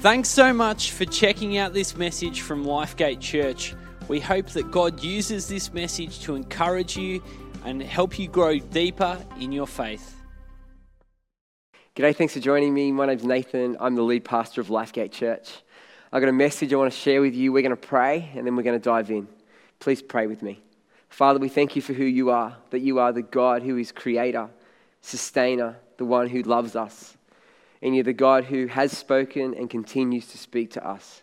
Thanks so much for checking out this message from Lifegate Church. We hope that God uses this message to encourage you and help you grow deeper in your faith. G'day, thanks for joining me. My name's Nathan. I'm the lead pastor of Lifegate Church. I've got a message I want to share with you. We're going to pray and then we're going to dive in. Please pray with me. Father, we thank you for who you are, that you are the God who is creator, sustainer, the one who loves us. And you're the God who has spoken and continues to speak to us.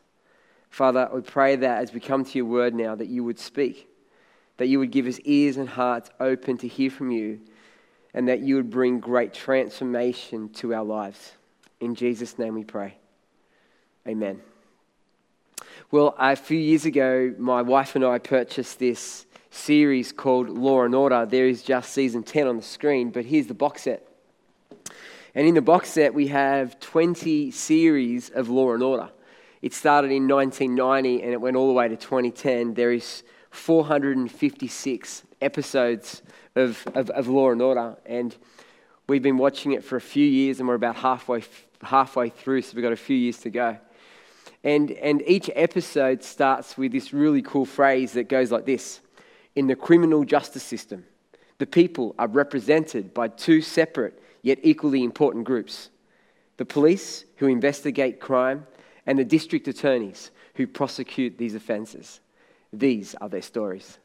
Father, we pray that as we come to your word now, that you would speak, that you would give us ears and hearts open to hear from you, and that you would bring great transformation to our lives. In Jesus' name we pray. Amen. Well, a few years ago, my wife and I purchased this series called Law and Order. There is just season 10 on the screen, but here's the box set. And in the box set, we have 20 series of Law and Order. It started in 1990 and it went all the way to 2010. There is 456 episodes of, of, of Law and Order. And we've been watching it for a few years and we're about halfway, halfway through, so we've got a few years to go. And, and each episode starts with this really cool phrase that goes like this In the criminal justice system, the people are represented by two separate yet equally important groups the police, who investigate crime, and the district attorneys, who prosecute these offences. These are their stories.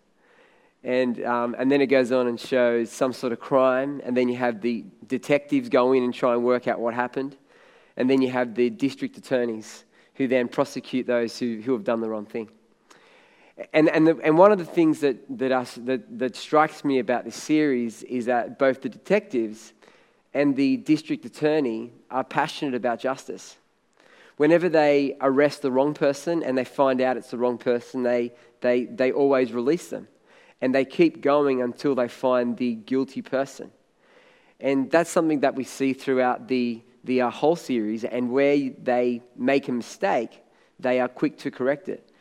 And, um, and then it goes on and shows some sort of crime, and then you have the detectives go in and try and work out what happened, and then you have the district attorneys who then prosecute those who, who have done the wrong thing. And, and, the, and one of the things that, that, us, that, that strikes me about this series is that both the detectives and the district attorney are passionate about justice. Whenever they arrest the wrong person and they find out it's the wrong person, they, they, they always release them. And they keep going until they find the guilty person. And that's something that we see throughout the, the uh, whole series, and where they make a mistake, they are quick to correct it.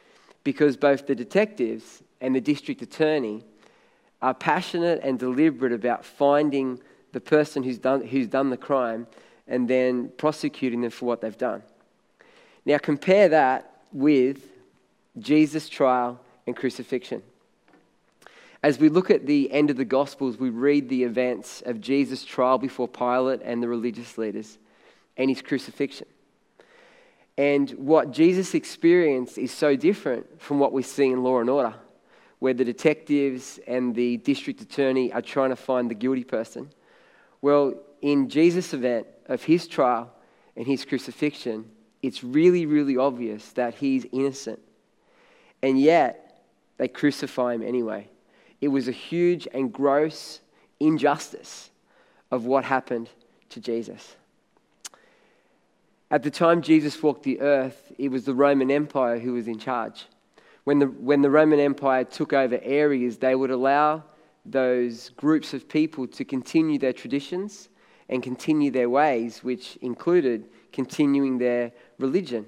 Because both the detectives and the district attorney are passionate and deliberate about finding the person who's done, who's done the crime and then prosecuting them for what they've done. Now, compare that with Jesus' trial and crucifixion. As we look at the end of the Gospels, we read the events of Jesus' trial before Pilate and the religious leaders and his crucifixion. And what Jesus experienced is so different from what we see in Law and Order, where the detectives and the district attorney are trying to find the guilty person. Well, in Jesus' event of his trial and his crucifixion, it's really, really obvious that he's innocent. And yet, they crucify him anyway. It was a huge and gross injustice of what happened to Jesus. At the time Jesus walked the earth, it was the Roman Empire who was in charge. When the, when the Roman Empire took over areas, they would allow those groups of people to continue their traditions and continue their ways, which included continuing their religion.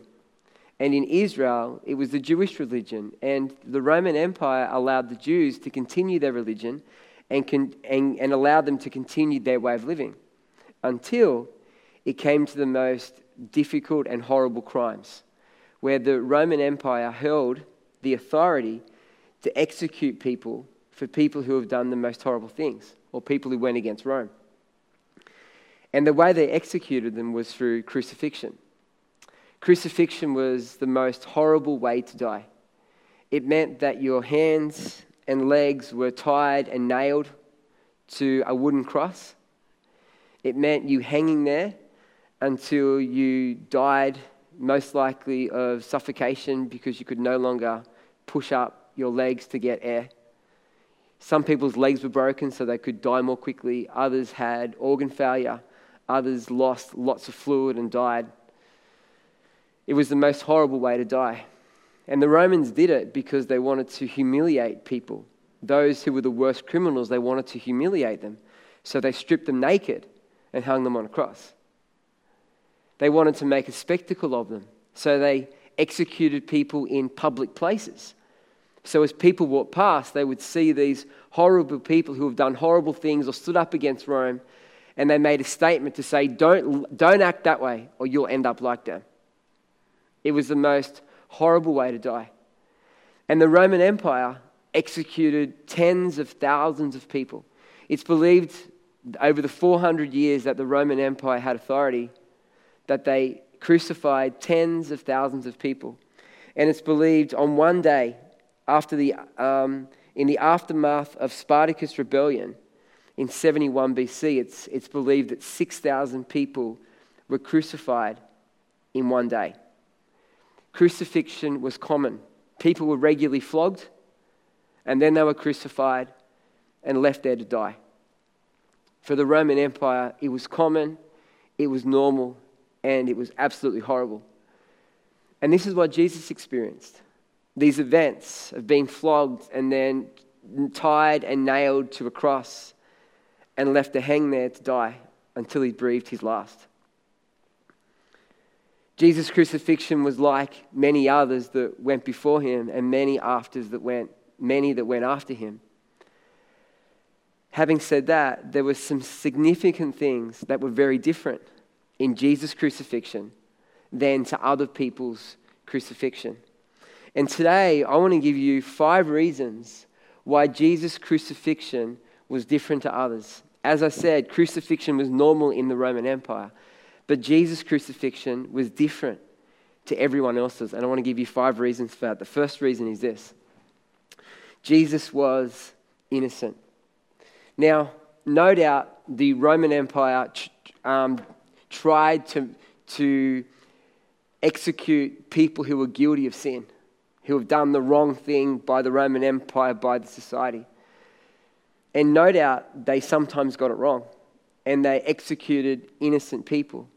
And in Israel, it was the Jewish religion. And the Roman Empire allowed the Jews to continue their religion and, con- and, and allowed them to continue their way of living until it came to the most difficult and horrible crimes, where the Roman Empire held the authority to execute people for people who have done the most horrible things or people who went against Rome. And the way they executed them was through crucifixion. Crucifixion was the most horrible way to die. It meant that your hands and legs were tied and nailed to a wooden cross. It meant you hanging there until you died, most likely of suffocation because you could no longer push up your legs to get air. Some people's legs were broken so they could die more quickly. Others had organ failure. Others lost lots of fluid and died. It was the most horrible way to die. And the Romans did it because they wanted to humiliate people. Those who were the worst criminals, they wanted to humiliate them. So they stripped them naked and hung them on a cross. They wanted to make a spectacle of them. So they executed people in public places. So as people walked past, they would see these horrible people who have done horrible things or stood up against Rome, and they made a statement to say, Don't, don't act that way, or you'll end up like them. It was the most horrible way to die. And the Roman Empire executed tens of thousands of people. It's believed over the 400 years that the Roman Empire had authority that they crucified tens of thousands of people. And it's believed on one day after the, um, in the aftermath of Spartacus' rebellion in 71 BC, it's, it's believed that 6,000 people were crucified in one day. Crucifixion was common. People were regularly flogged, and then they were crucified and left there to die. For the Roman Empire, it was common, it was normal, and it was absolutely horrible. And this is what Jesus experienced these events of being flogged and then tied and nailed to a cross and left to hang there to die until he breathed his last. Jesus' crucifixion was like many others that went before him and many afters that went, many that went after him. Having said that, there were some significant things that were very different in Jesus' crucifixion than to other people's crucifixion. And today, I want to give you five reasons why Jesus' crucifixion was different to others. As I said, crucifixion was normal in the Roman Empire, but Jesus' crucifixion was different to everyone else's. And I want to give you five reasons for that. The first reason is this Jesus was innocent. Now, no doubt the Roman Empire um, tried to, to execute people who were guilty of sin, who have done the wrong thing by the Roman Empire, by the society. And no doubt they sometimes got it wrong and they executed innocent people.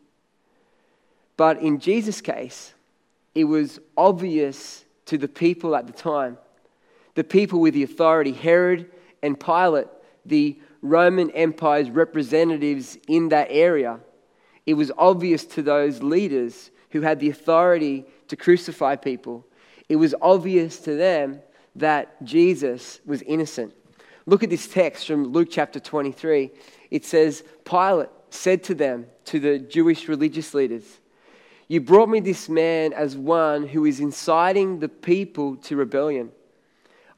But in Jesus' case, it was obvious to the people at the time, the people with the authority, Herod and Pilate, the Roman Empire's representatives in that area, it was obvious to those leaders who had the authority to crucify people, it was obvious to them that Jesus was innocent. Look at this text from Luke chapter 23. It says, Pilate said to them, to the Jewish religious leaders, You brought me this man as one who is inciting the people to rebellion.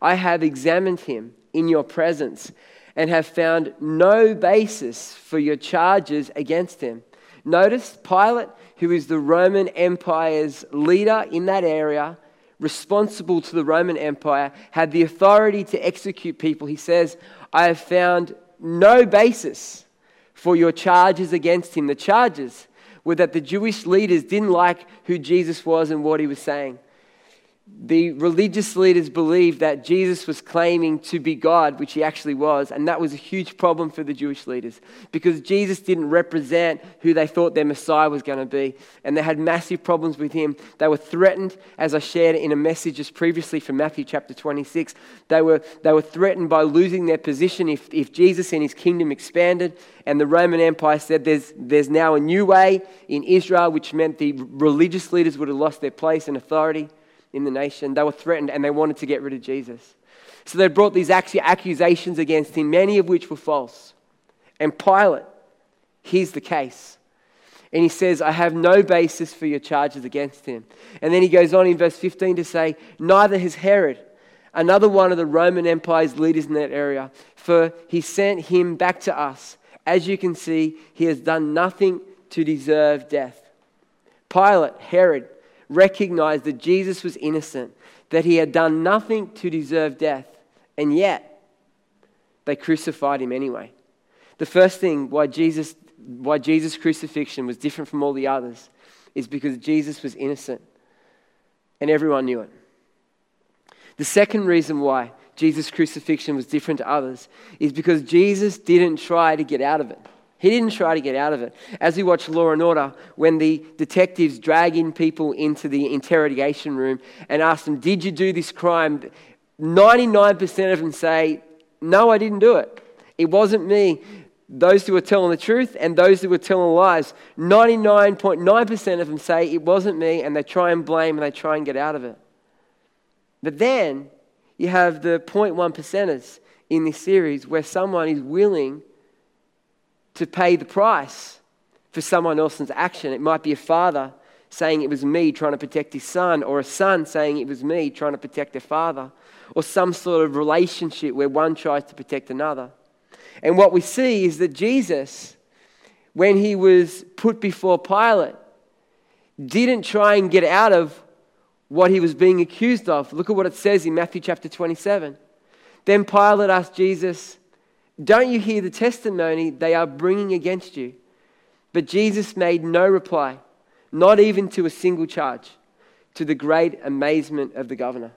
I have examined him in your presence and have found no basis for your charges against him. Notice Pilate, who is the Roman Empire's leader in that area, responsible to the Roman Empire, had the authority to execute people. He says, I have found no basis for your charges against him. The charges were that the Jewish leaders didn't like who Jesus was and what he was saying the religious leaders believed that Jesus was claiming to be God, which he actually was, and that was a huge problem for the Jewish leaders because Jesus didn't represent who they thought their Messiah was going to be, and they had massive problems with him. They were threatened, as I shared in a message just previously from Matthew chapter 26. They were, they were threatened by losing their position if, if Jesus and his kingdom expanded, and the Roman Empire said there's, there's now a new way in Israel, which meant the religious leaders would have lost their place and authority in the nation. They were threatened and they wanted to get rid of Jesus. So they brought these accusations against him, many of which were false. And Pilate hears the case. And he says, I have no basis for your charges against him. And then he goes on in verse 15 to say, Neither has Herod, another one of the Roman Empire's leaders in that area, for he sent him back to us. As you can see, he has done nothing to deserve death. Pilate, Herod, recognized that Jesus was innocent, that he had done nothing to deserve death, and yet they crucified him anyway. The first thing why Jesus, why Jesus' crucifixion was different from all the others is because Jesus was innocent, and everyone knew it. The second reason why Jesus' crucifixion was different to others is because Jesus didn't try to get out of it. He didn't try to get out of it. As we watch Law and Order, when the detectives drag in people into the interrogation room and ask them, Did you do this crime? 99% of them say, No, I didn't do it. It wasn't me. Those who are telling the truth and those who are telling lies, 99.9% of them say, It wasn't me, and they try and blame and they try and get out of it. But then you have the 0.1 percenters in this series where someone is willing to pay the price for someone else's action. It might be a father saying it was me trying to protect his son, or a son saying it was me trying to protect their father, or some sort of relationship where one tries to protect another. And what we see is that Jesus, when he was put before Pilate, didn't try and get out of what he was being accused of. Look at what it says in Matthew chapter 27. Then Pilate asked Jesus, Don't you hear the testimony they are bringing against you? But Jesus made no reply, not even to a single charge, to the great amazement of the governor.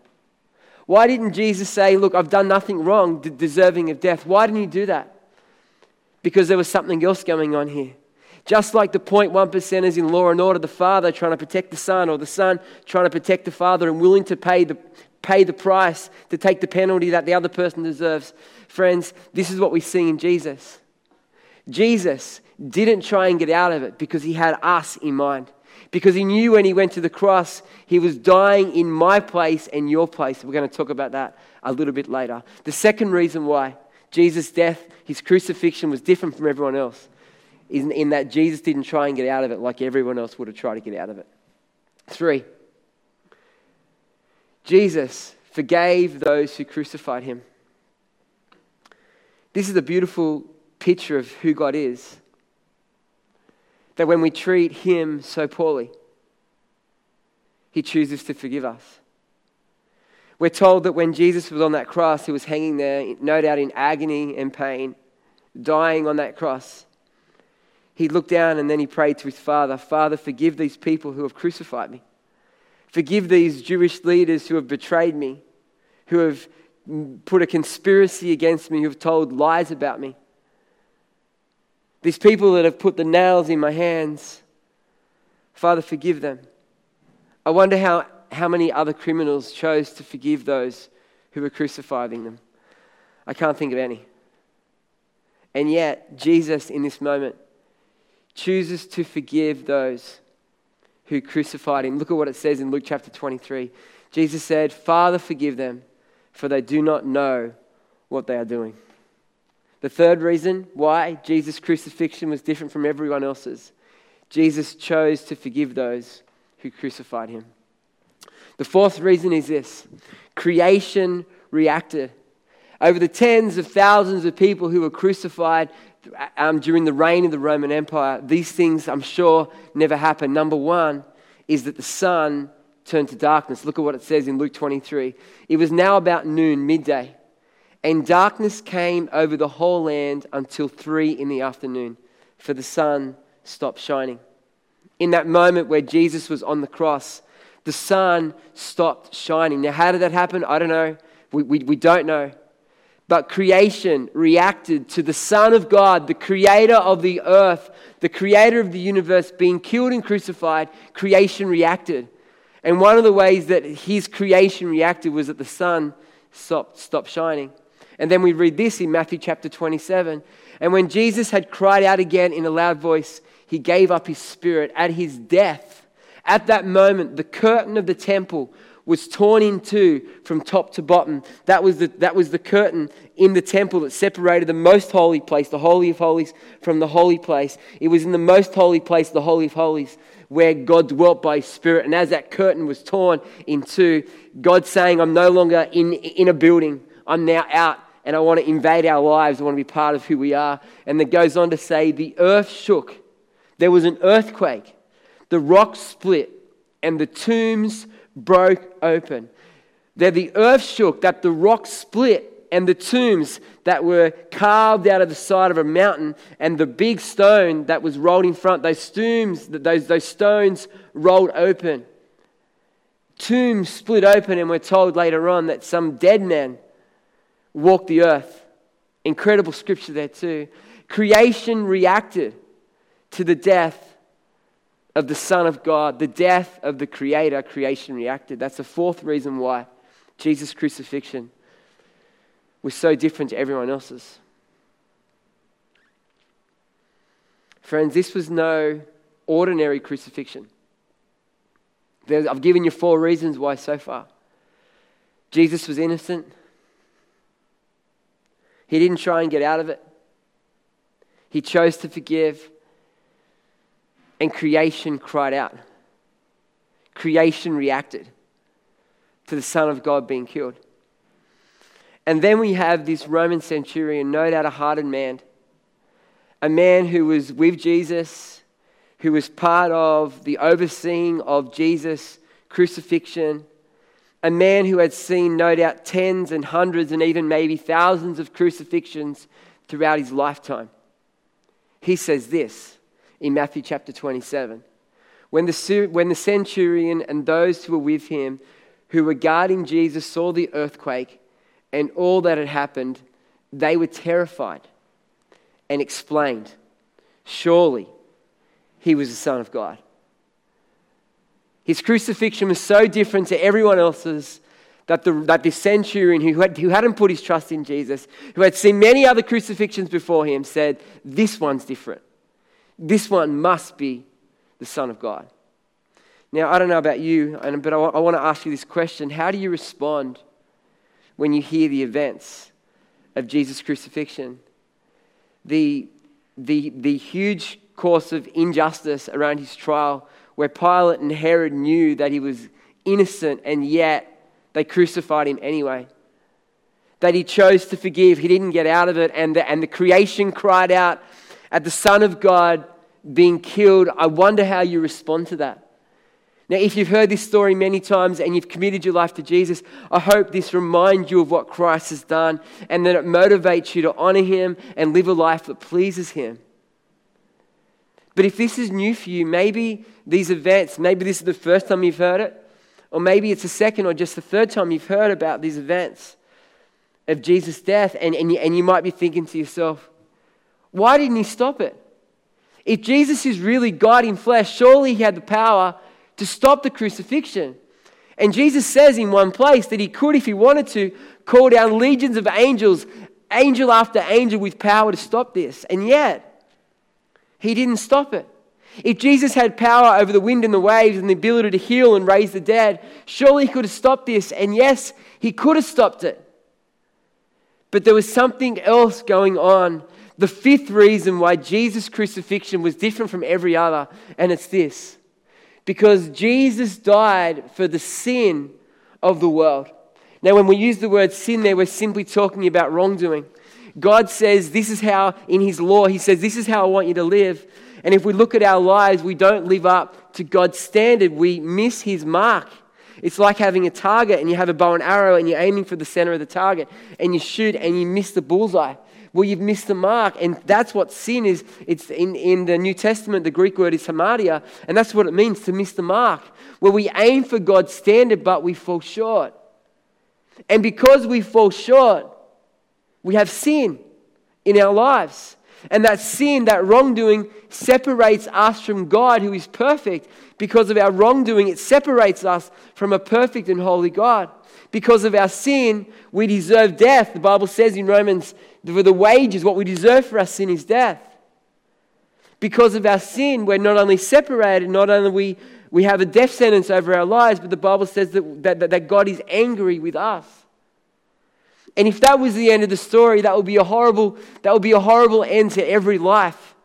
Why didn't Jesus say, Look, I've done nothing wrong, deserving of death? Why didn't he do that? Because there was something else going on here. Just like the 0.1 percenters in law and order, the father trying to protect the son, or the son trying to protect the father and willing to pay the, pay the price to take the penalty that the other person deserves. Friends, this is what we see in Jesus. Jesus didn't try and get out of it because he had us in mind. Because he knew when he went to the cross, he was dying in my place and your place. We're going to talk about that a little bit later. The second reason why Jesus' death, his crucifixion, was different from everyone else is in that Jesus didn't try and get out of it like everyone else would have tried to get out of it. Three, Jesus forgave those who crucified him. This is a beautiful picture of who God is. That when we treat him so poorly, he chooses to forgive us. We're told that when Jesus was on that cross, he was hanging there, no doubt in agony and pain, dying on that cross he looked down and then he prayed to his father Father, forgive these people who have crucified me. Forgive these Jewish leaders who have betrayed me, who have put a conspiracy against me, who have told lies about me. These people that have put the nails in my hands, Father, forgive them. I wonder how, how many other criminals chose to forgive those who were crucifying them. I can't think of any. And yet, Jesus, in this moment, chooses to forgive those who crucified him. Look at what it says in Luke chapter 23. Jesus said, Father, forgive them, for they do not know what they are doing. The third reason why Jesus' crucifixion was different from everyone else's Jesus chose to forgive those who crucified him. The fourth reason is this creation reacted. Over the tens of thousands of people who were crucified um, during the reign of the Roman Empire, these things, I'm sure, never happened. Number one is that the sun turned to darkness. Look at what it says in Luke 23. It was now about noon, midday, and darkness came over the whole land until three in the afternoon, for the sun stopped shining. In that moment where Jesus was on the cross, the sun stopped shining. Now, how did that happen? I don't know. We, we, we don't know. But creation reacted to the Son of God, the creator of the earth, the creator of the universe, being killed and crucified. Creation reacted. And one of the ways that his creation reacted was that the sun stopped, stopped shining. And then we read this in Matthew chapter 27. And when Jesus had cried out again in a loud voice, he gave up his spirit at his death. At that moment, the curtain of the temple was torn in two from top to bottom. That was, the, that was the curtain in the temple that separated the most holy place, the Holy of Holies, from the holy place. It was in the most holy place, the Holy of Holies, where God dwelt by His Spirit. And as that curtain was torn in two, God saying, I'm no longer in, in a building, I'm now out. And I want to invade our lives. I want to be part of who we are. And it goes on to say, the earth shook. There was an earthquake. The rocks split and the tombs broke open. That the earth shook, that the rocks split, and the tombs that were carved out of the side of a mountain, and the big stone that was rolled in front, those tombs, those, those stones rolled open. Tombs split open, and we're told later on that some dead men walked the earth. Incredible scripture there, too. Creation reacted to the death of the Son of God, the death of the Creator, creation reacted. That's the fourth reason why Jesus' crucifixion was so different to everyone else's. Friends, this was no ordinary crucifixion. I've given you four reasons why so far. Jesus was innocent. He didn't try and get out of it. He chose to forgive and creation cried out. creation reacted to the Son of God being killed. And then we have this Roman centurion, no doubt a hardened man, a man who was with Jesus, who was part of the overseeing of Jesus' crucifixion, a man who had seen, no doubt, tens and hundreds and even maybe thousands of crucifixions throughout his lifetime. He says this in Matthew chapter 27. When the, when the centurion and those who were with him, who were guarding Jesus, saw the earthquake and all that had happened, they were terrified and explained, Surely he was the Son of God. His crucifixion was so different to everyone else's that, the, that this centurion who, had, who hadn't put his trust in Jesus, who had seen many other crucifixions before him, said, This one's different. This one must be the Son of God. Now, I don't know about you, but I want to ask you this question How do you respond when you hear the events of Jesus' crucifixion? The, the, the huge course of injustice around his trial, where Pilate and Herod knew that he was innocent and yet they crucified him anyway. That he chose to forgive, he didn't get out of it, and the, and the creation cried out at the Son of God being killed. I wonder how you respond to that. Now, if you've heard this story many times and you've committed your life to Jesus, I hope this reminds you of what Christ has done and that it motivates you to honor him and live a life that pleases him. But if this is new for you, maybe these events, maybe this is the first time you've heard it, or maybe it's the second or just the third time you've heard about these events of Jesus' death, and, and, you, and you might be thinking to yourself, why didn't he stop it? If Jesus is really God in flesh, surely he had the power to stop the crucifixion. And Jesus says in one place that he could, if he wanted to, call down legions of angels, angel after angel, with power to stop this. And yet, he didn't stop it. If Jesus had power over the wind and the waves and the ability to heal and raise the dead, surely he could have stopped this. And yes, he could have stopped it. But there was something else going on. The fifth reason why Jesus' crucifixion was different from every other, and it's this because Jesus died for the sin of the world. Now, when we use the word sin there, we're simply talking about wrongdoing. God says, This is how, in His law, He says, This is how I want you to live. And if we look at our lives, we don't live up to God's standard. We miss His mark. It's like having a target and you have a bow and arrow and you're aiming for the center of the target and you shoot and you miss the bullseye. Well, you've missed the mark. And that's what sin is. It's in, in the New Testament, the Greek word is hamartia, and that's what it means to miss the mark. Where we aim for God's standard, but we fall short. And because we fall short, we have sin in our lives. And that sin, that wrongdoing, separates us from God who is perfect. Because of our wrongdoing, it separates us from a perfect and holy God. Because of our sin, we deserve death. The Bible says in Romans, for the wages, what we deserve for our sin is death. Because of our sin, we're not only separated, not only we, we have a death sentence over our lives, but the Bible says that, that, that God is angry with us. And if that was the end of the story, that would be a horrible, that would be a horrible end to every life.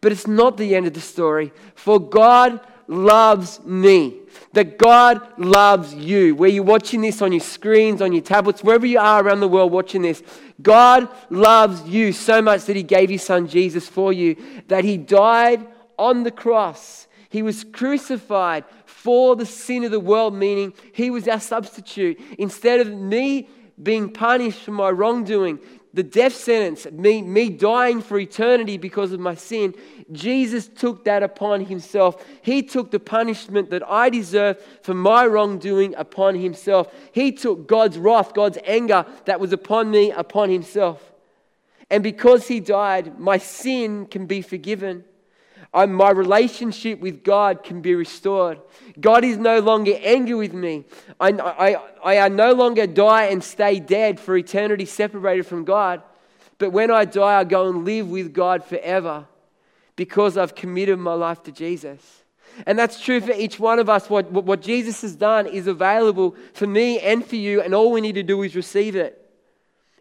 But it's not the end of the story. For God loves me. That God loves you. Where you're watching this on your screens, on your tablets, wherever you are around the world watching this, God loves you so much that He gave His Son Jesus for you, that He died on the cross. He was crucified for the sin of the world, meaning He was our substitute. Instead of me being punished for my wrongdoing, the death sentence, me, me dying for eternity because of my sin, Jesus took that upon himself. He took the punishment that I deserve for my wrongdoing upon himself. He took God's wrath, God's anger that was upon me upon himself. And because he died, my sin can be forgiven. I, my relationship with God can be restored. God is no longer angry with me. I, I, I no longer die and stay dead for eternity separated from God. But when I die, I go and live with God forever because I've committed my life to Jesus. And that's true for each one of us. What, what Jesus has done is available for me and for you, and all we need to do is receive it.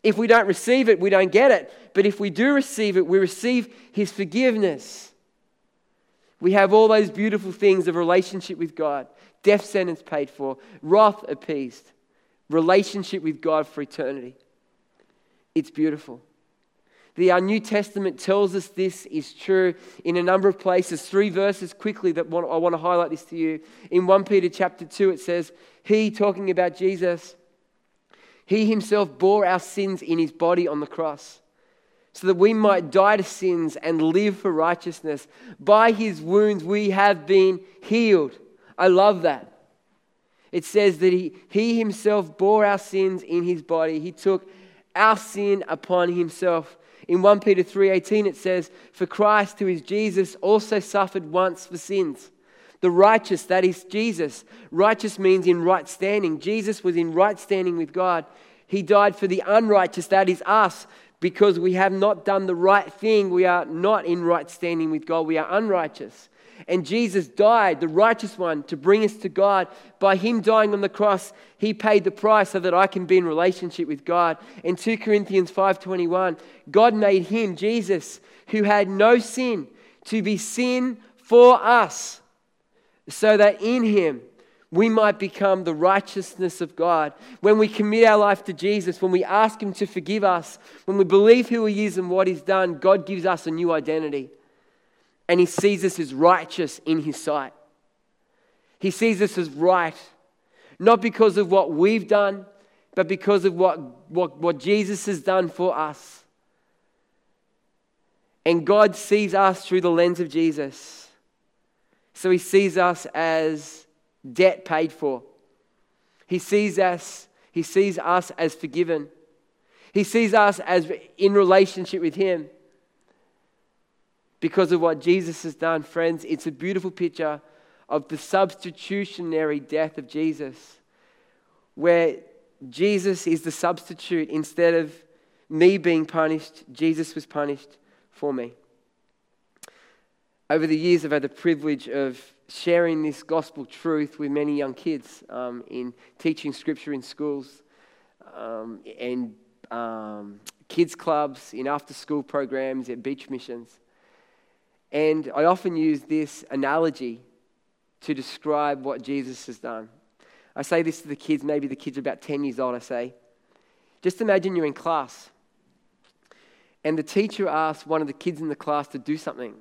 If we don't receive it, we don't get it. But if we do receive it, we receive His forgiveness. We have all those beautiful things of relationship with God, death sentence paid for, wrath appeased, relationship with God for eternity. It's beautiful. The our New Testament tells us this is true in a number of places. Three verses quickly that I want to highlight this to you. In 1 Peter chapter 2, it says, He, talking about Jesus, He Himself bore our sins in His body on the cross, so that we might die to sins and live for righteousness. By His wounds we have been healed. I love that. It says that He, he Himself bore our sins in His body, He took our sin upon Himself in 1 Peter 3:18 it says, "For Christ who is Jesus also suffered once for sins." The righteous, that is Jesus. Righteous means in right standing. Jesus was in right standing with God. He died for the unrighteous, that is us, because we have not done the right thing. We are not in right standing with God. We are unrighteous. And Jesus died, the righteous one, to bring us to God. By him dying on the cross, he paid the price so that I can be in relationship with God. In 2 Corinthians 5:21, God made him, Jesus, who had no sin, to be sin for us, so that in him we might become the righteousness of God. When we commit our life to Jesus, when we ask him to forgive us, when we believe who he is and what he's done, God gives us a new identity and he sees us as righteous in his sight. He sees us as right, not because of what we've done, but because of what, what, what Jesus has done for us. And God sees us through the lens of Jesus. So he sees us as debt paid for. He sees us, he sees us as forgiven. He sees us as in relationship with him because of what Jesus has done, friends. It's a beautiful picture of the substitutionary death of Jesus, where Jesus is the substitute. Instead of me being punished, Jesus was punished for me. Over the years, I've had the privilege of sharing this gospel truth with many young kids um, in teaching scripture in schools um, and um, kids' clubs, in after school programs, at beach missions. And I often use this analogy to describe what Jesus has done. I say this to the kids, maybe the kids are about 10 years old. I say, just imagine you're in class and the teacher asks one of the kids in the class to do something.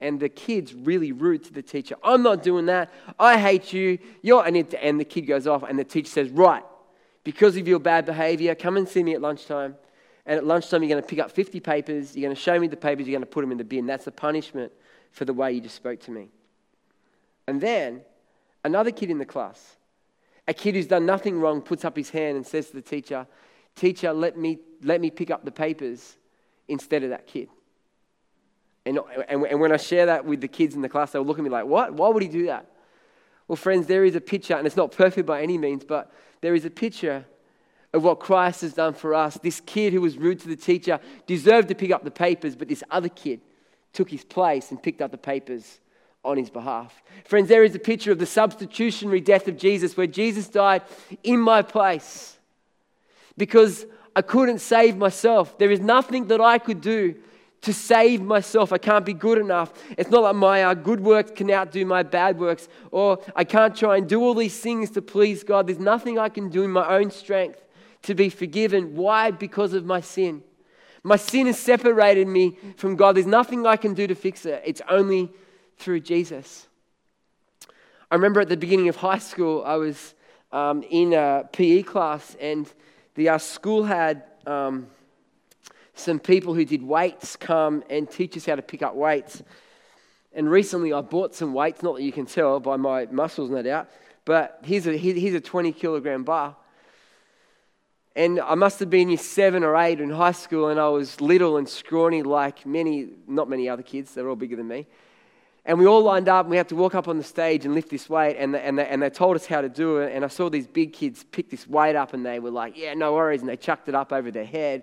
And the kid's really rude to the teacher. I'm not doing that. I hate you. You're, it, and the kid goes off, and the teacher says, Right, because of your bad behavior, come and see me at lunchtime. And at lunchtime, you're going to pick up 50 papers. You're going to show me the papers. You're going to put them in the bin. That's the punishment for the way you just spoke to me. And then another kid in the class, a kid who's done nothing wrong, puts up his hand and says to the teacher, Teacher, let me, let me pick up the papers instead of that kid. And, and, and when I share that with the kids in the class, they'll look at me like, What? Why would he do that? Well, friends, there is a picture, and it's not perfect by any means, but there is a picture of what Christ has done for us. This kid who was rude to the teacher deserved to pick up the papers, but this other kid took his place and picked up the papers on his behalf. Friends, there is a picture of the substitutionary death of Jesus where Jesus died in my place because I couldn't save myself. There is nothing that I could do to save myself. I can't be good enough. It's not like my uh, good works can outdo my bad works, or I can't try and do all these things to please God. There's nothing I can do in my own strength to be forgiven. Why? Because of my sin. My sin has separated me from God. There's nothing I can do to fix it. It's only through Jesus. I remember at the beginning of high school, I was um, in a PE class, and the uh, school had um, some people who did weights come and teach us how to pick up weights. And recently, I bought some weights, not that you can tell by my muscles, no doubt, but here's a, here's a 20 kilogram bar. And I must have been year seven or eight in high school, and I was little and scrawny like many, not many other kids, they're all bigger than me. And we all lined up, and we had to walk up on the stage and lift this weight, and, the, and, the, and they told us how to do it. And I saw these big kids pick this weight up, and they were like, Yeah, no worries. And they chucked it up over their head.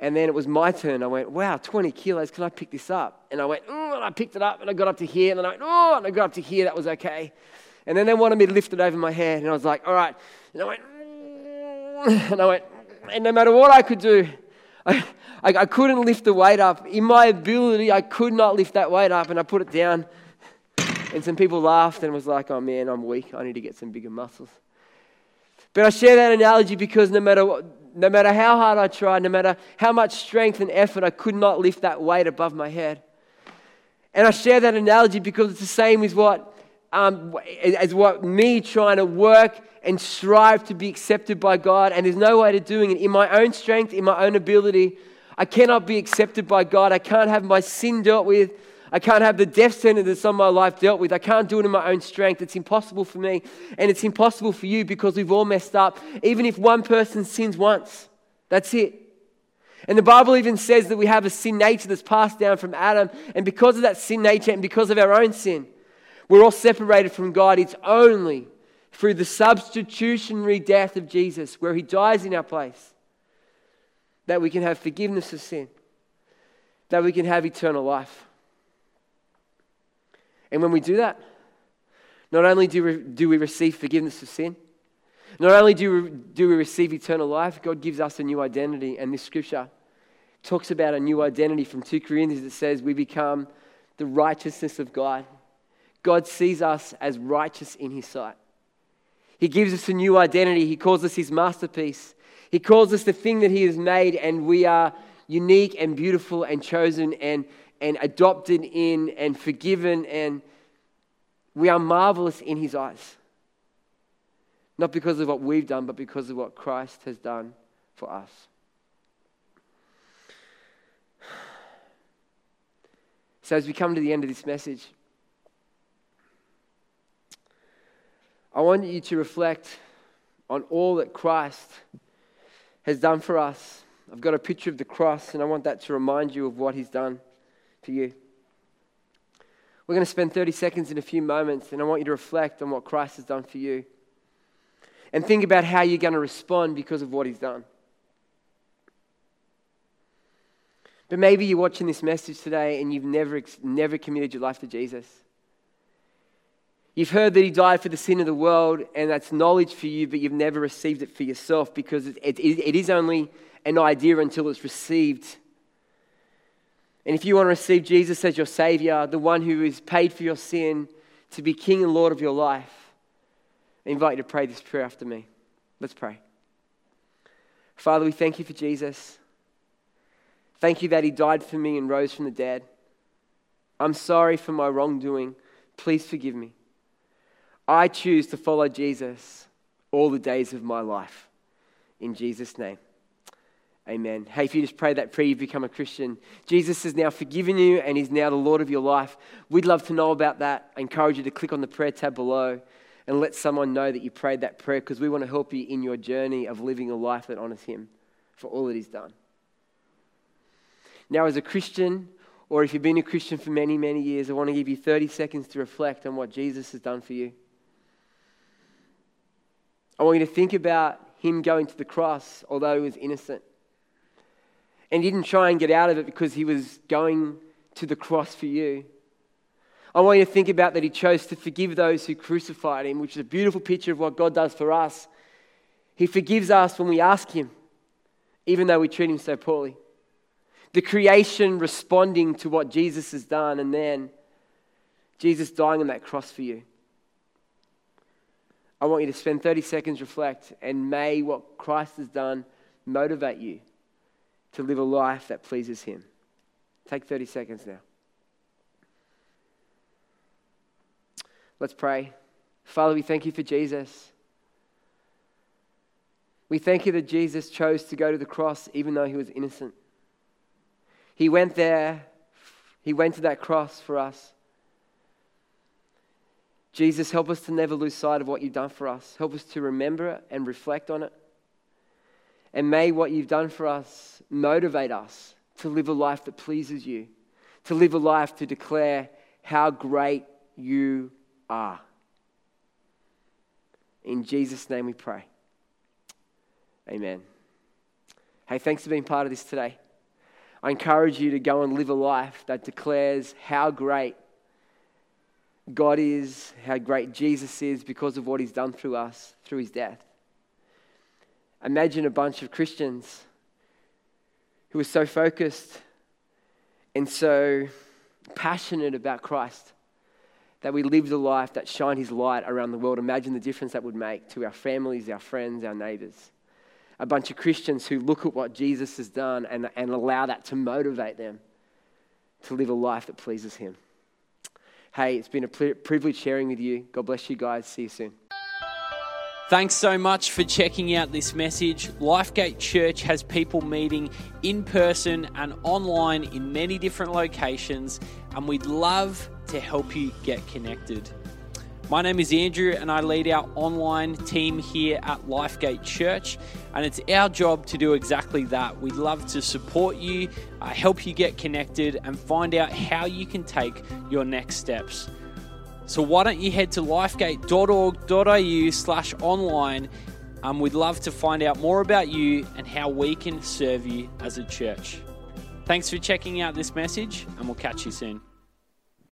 And then it was my turn. I went, Wow, 20 kilos, can I pick this up? And I went, Oh, and I picked it up, and I got up to here, and then I went, Oh, and I got up to here, that was okay. And then they wanted me to lift it over my head, and I was like, All right. And I went, and I went, and no matter what I could do, I, I, I couldn't lift the weight up. In my ability, I could not lift that weight up, and I put it down. And some people laughed and was like, oh man, I'm weak. I need to get some bigger muscles. But I share that analogy because no matter, what, no matter how hard I tried, no matter how much strength and effort, I could not lift that weight above my head. And I share that analogy because it's the same with what, um, as what me trying to work and strive to be accepted by God. And there's no way to doing it in my own strength, in my own ability. I cannot be accepted by God. I can't have my sin dealt with. I can't have the death sentence that's on my life dealt with. I can't do it in my own strength. It's impossible for me. And it's impossible for you because we've all messed up. Even if one person sins once, that's it. And the Bible even says that we have a sin nature that's passed down from Adam. And because of that sin nature and because of our own sin, we're all separated from God. It's only through the substitutionary death of Jesus, where he dies in our place, that we can have forgiveness of sin, that we can have eternal life. And when we do that, not only do we, do we receive forgiveness of sin, not only do we, do we receive eternal life, God gives us a new identity. And this scripture talks about a new identity from 2 Corinthians that says we become the righteousness of God. God sees us as righteous in His sight. He gives us a new identity. He calls us His masterpiece. He calls us the thing that He has made, and we are unique and beautiful and chosen and, and adopted in and forgiven, and we are marvelous in His eyes. Not because of what we've done, but because of what Christ has done for us. So, as we come to the end of this message, I want you to reflect on all that Christ has done for us. I've got a picture of the cross, and I want that to remind you of what He's done for you. We're going to spend 30 seconds in a few moments, and I want you to reflect on what Christ has done for you. And think about how you're going to respond because of what He's done. But maybe you're watching this message today and you've never, never committed your life to Jesus. You've heard that He died for the sin of the world, and that's knowledge for you, but you've never received it for yourself because it, it, it is only an idea until it's received and if you want to receive Jesus as your Savior, the one who has paid for your sin to be King and Lord of your life, I invite you to pray this prayer after me. Let's pray. Father, we thank you for Jesus. Thank you that he died for me and rose from the dead. I'm sorry for my wrongdoing. Please forgive me. I choose to follow Jesus all the days of my life. In Jesus' name. Amen. Hey, if you just pray that prayer, you've become a Christian. Jesus has now forgiven you and He's now the Lord of your life. We'd love to know about that. I encourage you to click on the prayer tab below and let someone know that you prayed that prayer because we want to help you in your journey of living a life that honors Him for all that He's done. Now, as a Christian, or if you've been a Christian for many, many years, I want to give you 30 seconds to reflect on what Jesus has done for you. I want you to think about Him going to the cross, although He was innocent and he didn't try and get out of it because he was going to the cross for you. I want you to think about that he chose to forgive those who crucified him, which is a beautiful picture of what God does for us. He forgives us when we ask him, even though we treat him so poorly. The creation responding to what Jesus has done, and then Jesus dying on that cross for you. I want you to spend 30 seconds, reflect, and may what Christ has done motivate you to live a life that pleases Him. Take 30 seconds now. Let's pray. Father, we thank you for Jesus. We thank you that Jesus chose to go to the cross even though he was innocent. He went there, he went to that cross for us. Jesus, help us to never lose sight of what you've done for us. Help us to remember it and reflect on it. And may what you've done for us motivate us to live a life that pleases you, to live a life to declare how great you are. In Jesus' name we pray. Amen. Hey, thanks for being part of this today. I encourage you to go and live a life that declares how great God is, how great Jesus is because of what he's done through us, through his death. Imagine a bunch of Christians who are so focused and so passionate about Christ that we lived a life that shined His light around the world. Imagine the difference that would make to our families, our friends, our neighbors. A bunch of Christians who look at what Jesus has done and, and allow that to motivate them to live a life that pleases Him. Hey, it's been a privilege sharing with you. God bless you guys. See you soon. Thanks so much for checking out this message. Lifegate Church has people meeting in person and online in many different locations, and we'd love to help you get connected. My name is Andrew, and I lead our online team here at Lifegate Church. And it's our job to do exactly that. We'd love to support you, uh, help you get connected, and find out how you can take your next steps. So why don't you head to lifegate.org.au slash online. Um, we'd love to find out more about you and how we can serve you as a church. Thanks for checking out this message, and we'll catch you soon.